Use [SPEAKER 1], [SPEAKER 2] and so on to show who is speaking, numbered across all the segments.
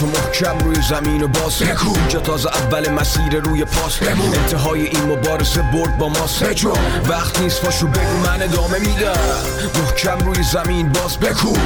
[SPEAKER 1] تو محکم روی زمین و باز. بکو اینجا تازه اول مسیر روی پاس. بمون انتهای این مبارزه برد با ماست. بجو وقت نیست فاشو بگو من ادامه میدم. محکم روی زمین باز. بکو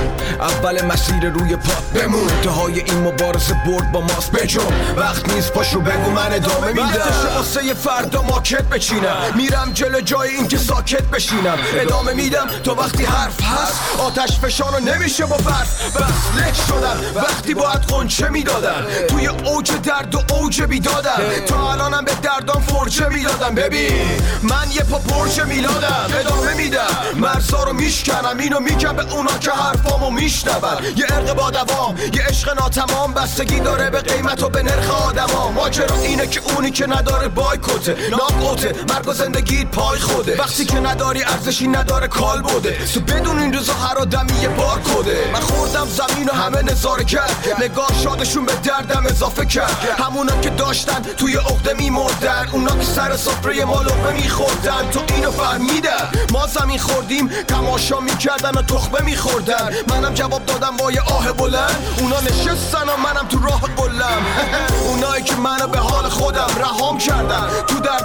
[SPEAKER 1] اول مسیر روی پا. بمون. انتهای این مبارزه برد با ماست. بجو وقت نیست پاشو بگو من ادامه میدم. واسه فردا ماکت بچینم. میرم جلو جای این که ساکت بشینم. ادامه میدم. تو وقتی حرف هست آتش فشانو نمیشه با برف بس لک شدم. وقتی باید قنچه می‌دادم. توی اوج درد و اوج بیدادم تا الانم به دردان فرچه می‌دادم ببین من یه پا پرچه میلادم. ادامه میدم. مرزا رو میشکنم. اینو میگم به اونا که حرفامو میشنون. یه ارق با دوام یه عشق ناتمام. بستگی داره به قیمت و به نرخ آدما ماجرا اینه که اونی که نداره بایکوته. ناکوته مرگ و زندگی پای خوده. وقتی که نداری ارزشی نداره کال بوده. تو بدون این روزا هر آدمی یه بار کده من خوردم زمین و همه نظاره کرد نگاه شادشون به دردم اضافه کرد. همونا که داشتن توی عقده میمردن. اونا که سر سفره ما لقمه میخوردن. تو اینو فهمیدن ما زمین خوردیم تماشا می‌کردن و تخمه میخوردن. منم جواب دادم با یه آه بلند. اونا نشستن و منم تو راه قلم اونایی که منو به حال خودم رهام کردن.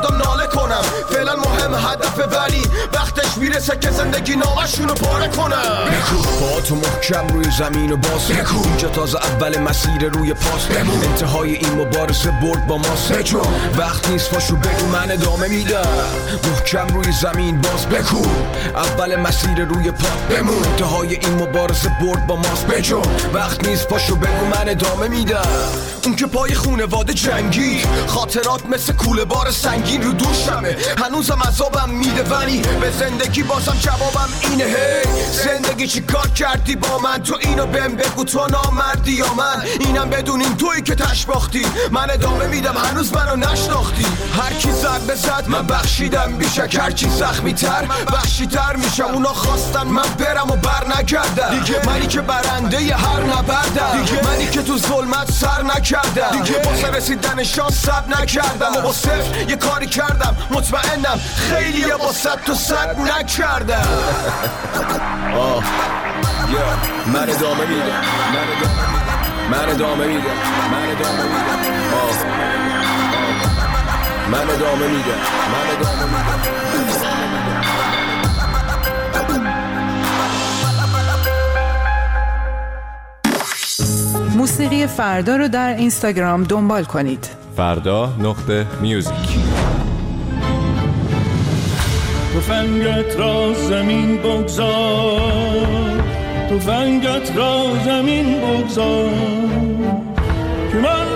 [SPEAKER 1] تو دردم ناله کنم. فعلا مهم هدف ولی وقتش می‌رسه که زندگی نامشونو پاره کنم. بکو با تو محکم روی زمین و باز. بکو اینجا تازه اول مسیر روی پاس. بمون انتهای این مبارزه برد با ماست. بجو وقت نیست فاشو بگو من ادامه میدم. محکم روی زمین باز. بکو اول مسیر روی پا. بمون. انتهای این مبارزه برد با ماست. بجو وقت نیست پاشو بگو من ادامه میدم. اون که پای خونواده جنگی. خاطرات مثل کوله بار سنگین رو دوشمه. هنوزم عذابم میده ولی به زندگی بازم جوابم اینه. هی زندگی چی کار کردی با من؟ تو اینو بهم بگو تو نامردی یا من؟ اینم بدونین توی که تشباختی من ادامه میدم هنوز منو نشناختی. هر کی زد به زد من بخشیدم بیشک. هر کی زخمی تر وحشی تر میشم. اونا خواستن من برم و بر نگردم. دیگه. منی که برنده ی هر نبردم. دیگه. منی که تو ظلمت سر نکردم. دیگه. واسه رسیدن شانس سب نکردم. و با صفر یه کاری کردم. مطمئنم خیلی با صد تو صد نکردم آه. من ادامه میدم. من ادامه میدم. من ادامه میدم. آه. من ادامه میدم. من ادامه میدم.
[SPEAKER 2] موسیقی فردا رو در اینستاگرام دنبال کنید.
[SPEAKER 3] فردا نقطه میوزیک.
[SPEAKER 4] تفنگت را زمین بگذار. تفنگت را زمین بگذار. که من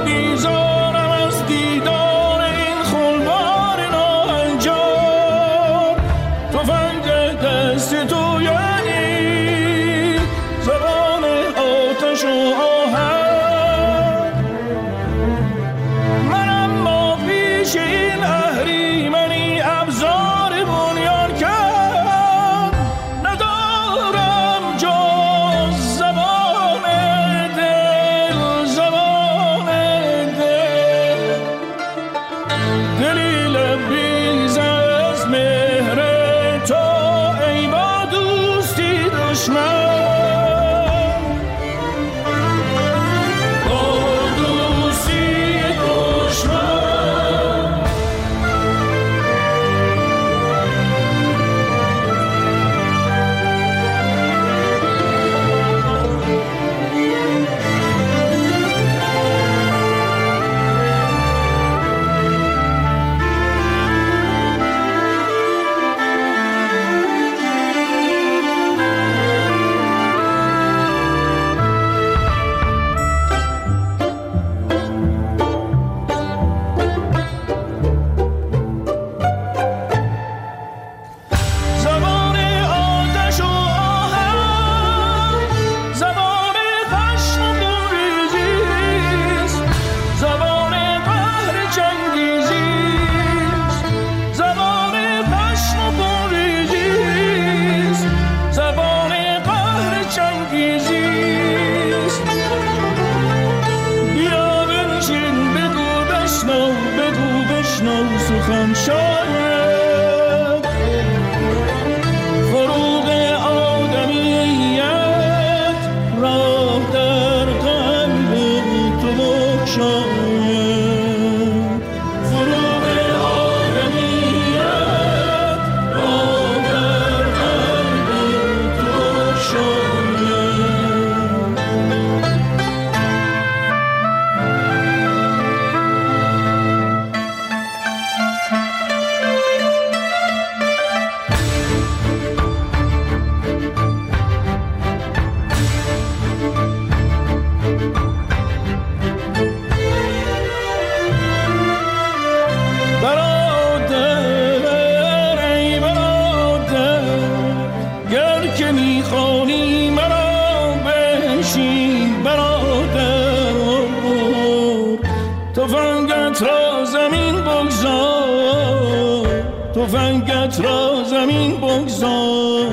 [SPEAKER 4] فنگت را زمین بگذار.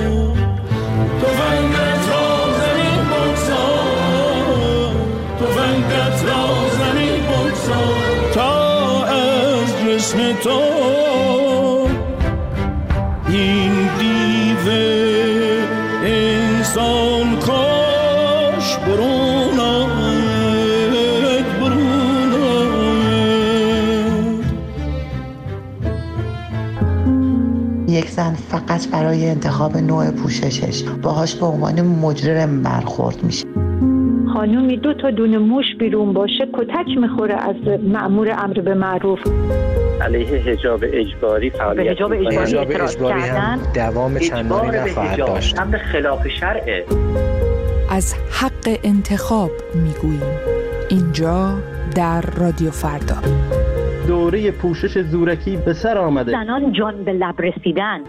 [SPEAKER 4] فنگت را زمین بگذار. فنگت را زمین بگذار. تا از جسم تو
[SPEAKER 5] فقط برای انتخاب نوع پوششش باهاش به عنوان مجرم برخورد میشه.
[SPEAKER 6] خانومی دو تا دونه موش بیرون باشه کتک می‌خوره از معمور امر به معروف.
[SPEAKER 7] علیه حجاب اجباری فعالیت
[SPEAKER 8] حجاب اجباری, اجباری هم دوام چندانی نخواهد داشت.
[SPEAKER 7] امر خلاف شرعه.
[SPEAKER 2] از حق انتخاب می‌گوییم. اینجا در رادیو فردا.
[SPEAKER 9] دوره پوشش زورکی به سر آمده.
[SPEAKER 6] زنان جان به لب رسیدن.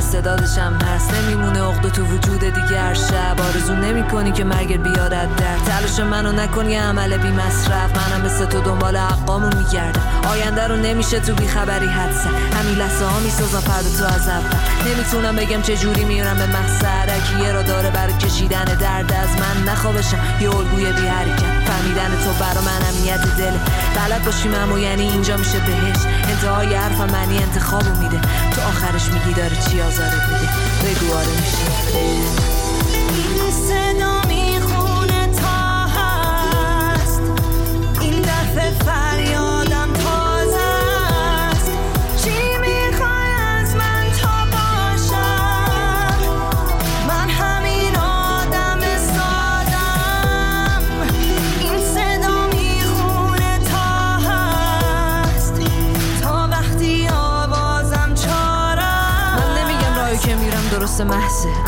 [SPEAKER 10] صدادشم هست. نمیمونه عقده تو وجود دیگه هر شب. آرزو نمی کنی که مرگ بیارد در. تلاش منو نکنی عمل بی مصرف. منم مثل تو دنبال حقامو میگردم. آینده رو نمیشه تو بی خبری همین لحظه ها می‌سازم فرد تو از اول. نمی‌تونم بگم چه جوری میرم به مقصد. یه را داره برای کشیدن درد از من نخوابشم. یه الگوی بی حرکت. فهمیدن تو برا من امیت دل. بلد باشیم اما یعنی اینجا میشه بهش. انتهای حرف منی انتخابو میده. تو آخرش میگی داره چی آزارت میده بگو آره میشه. درست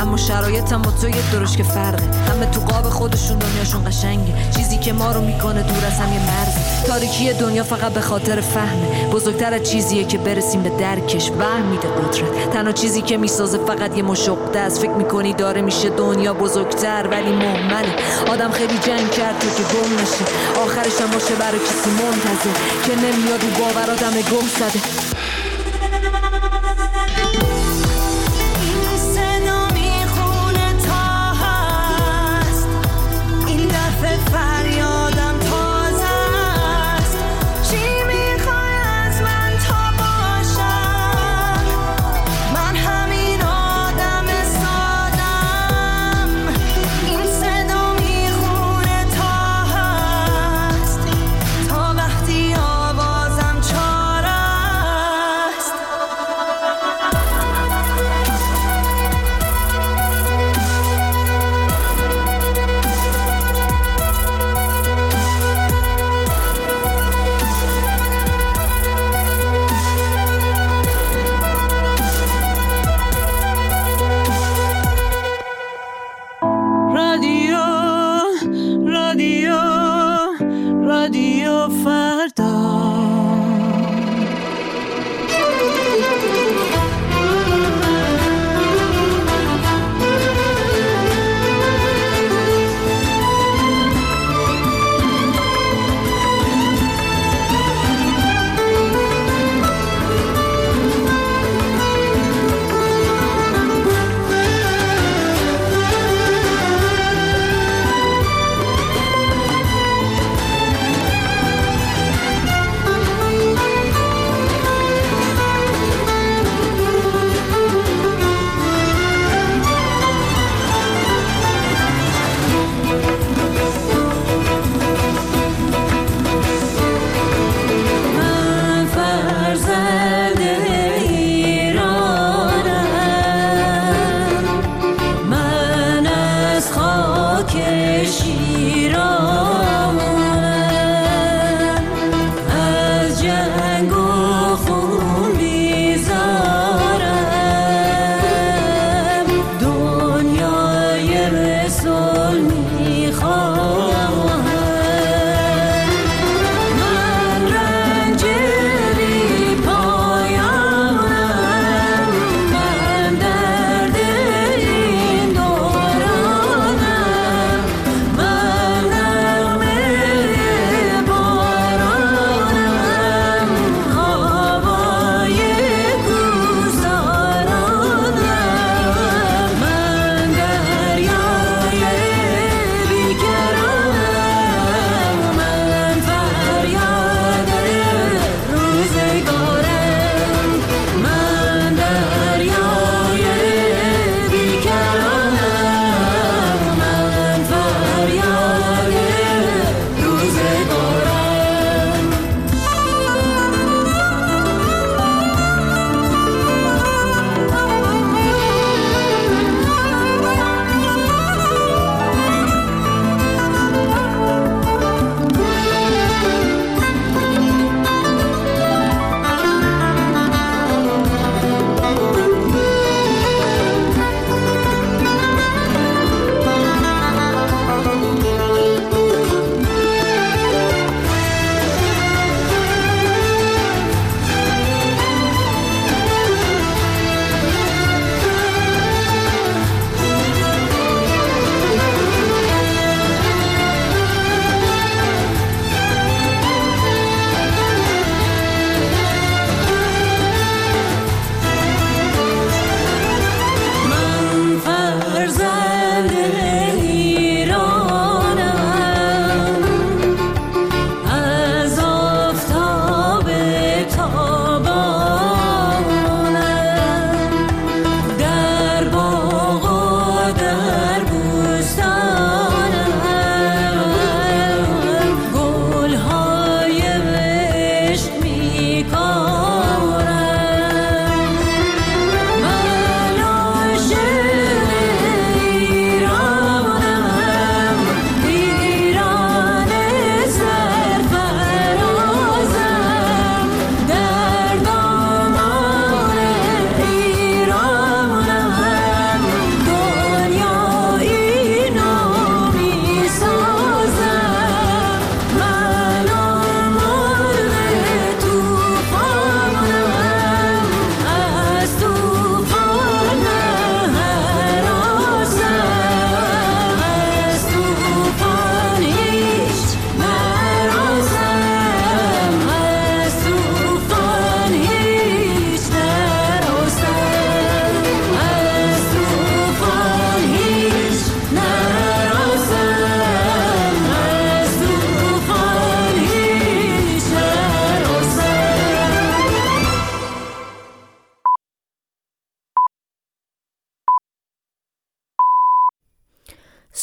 [SPEAKER 10] اما شرایطم با تو یه درش که فرقه. همه تو قاب خودشون دنیاشون قشنگه. چیزی که ما رو می‌کنه دور از هم یه مرز تاریکی دنیا فقط به خاطر فهمه. بزرگتر از چیزیه که برسیم به درکش. وهم میده قدرت. تنها چیزی که می‌سازه فقط یه مشقده از فکر می‌کنی داره میشه دنیا بزرگتر ولی مهمله آدم خیلی جنگ کرد تو که گم نشه. آخرش هم باشه برای کسی منتظر. که نمیاد رو باورادم گم زده.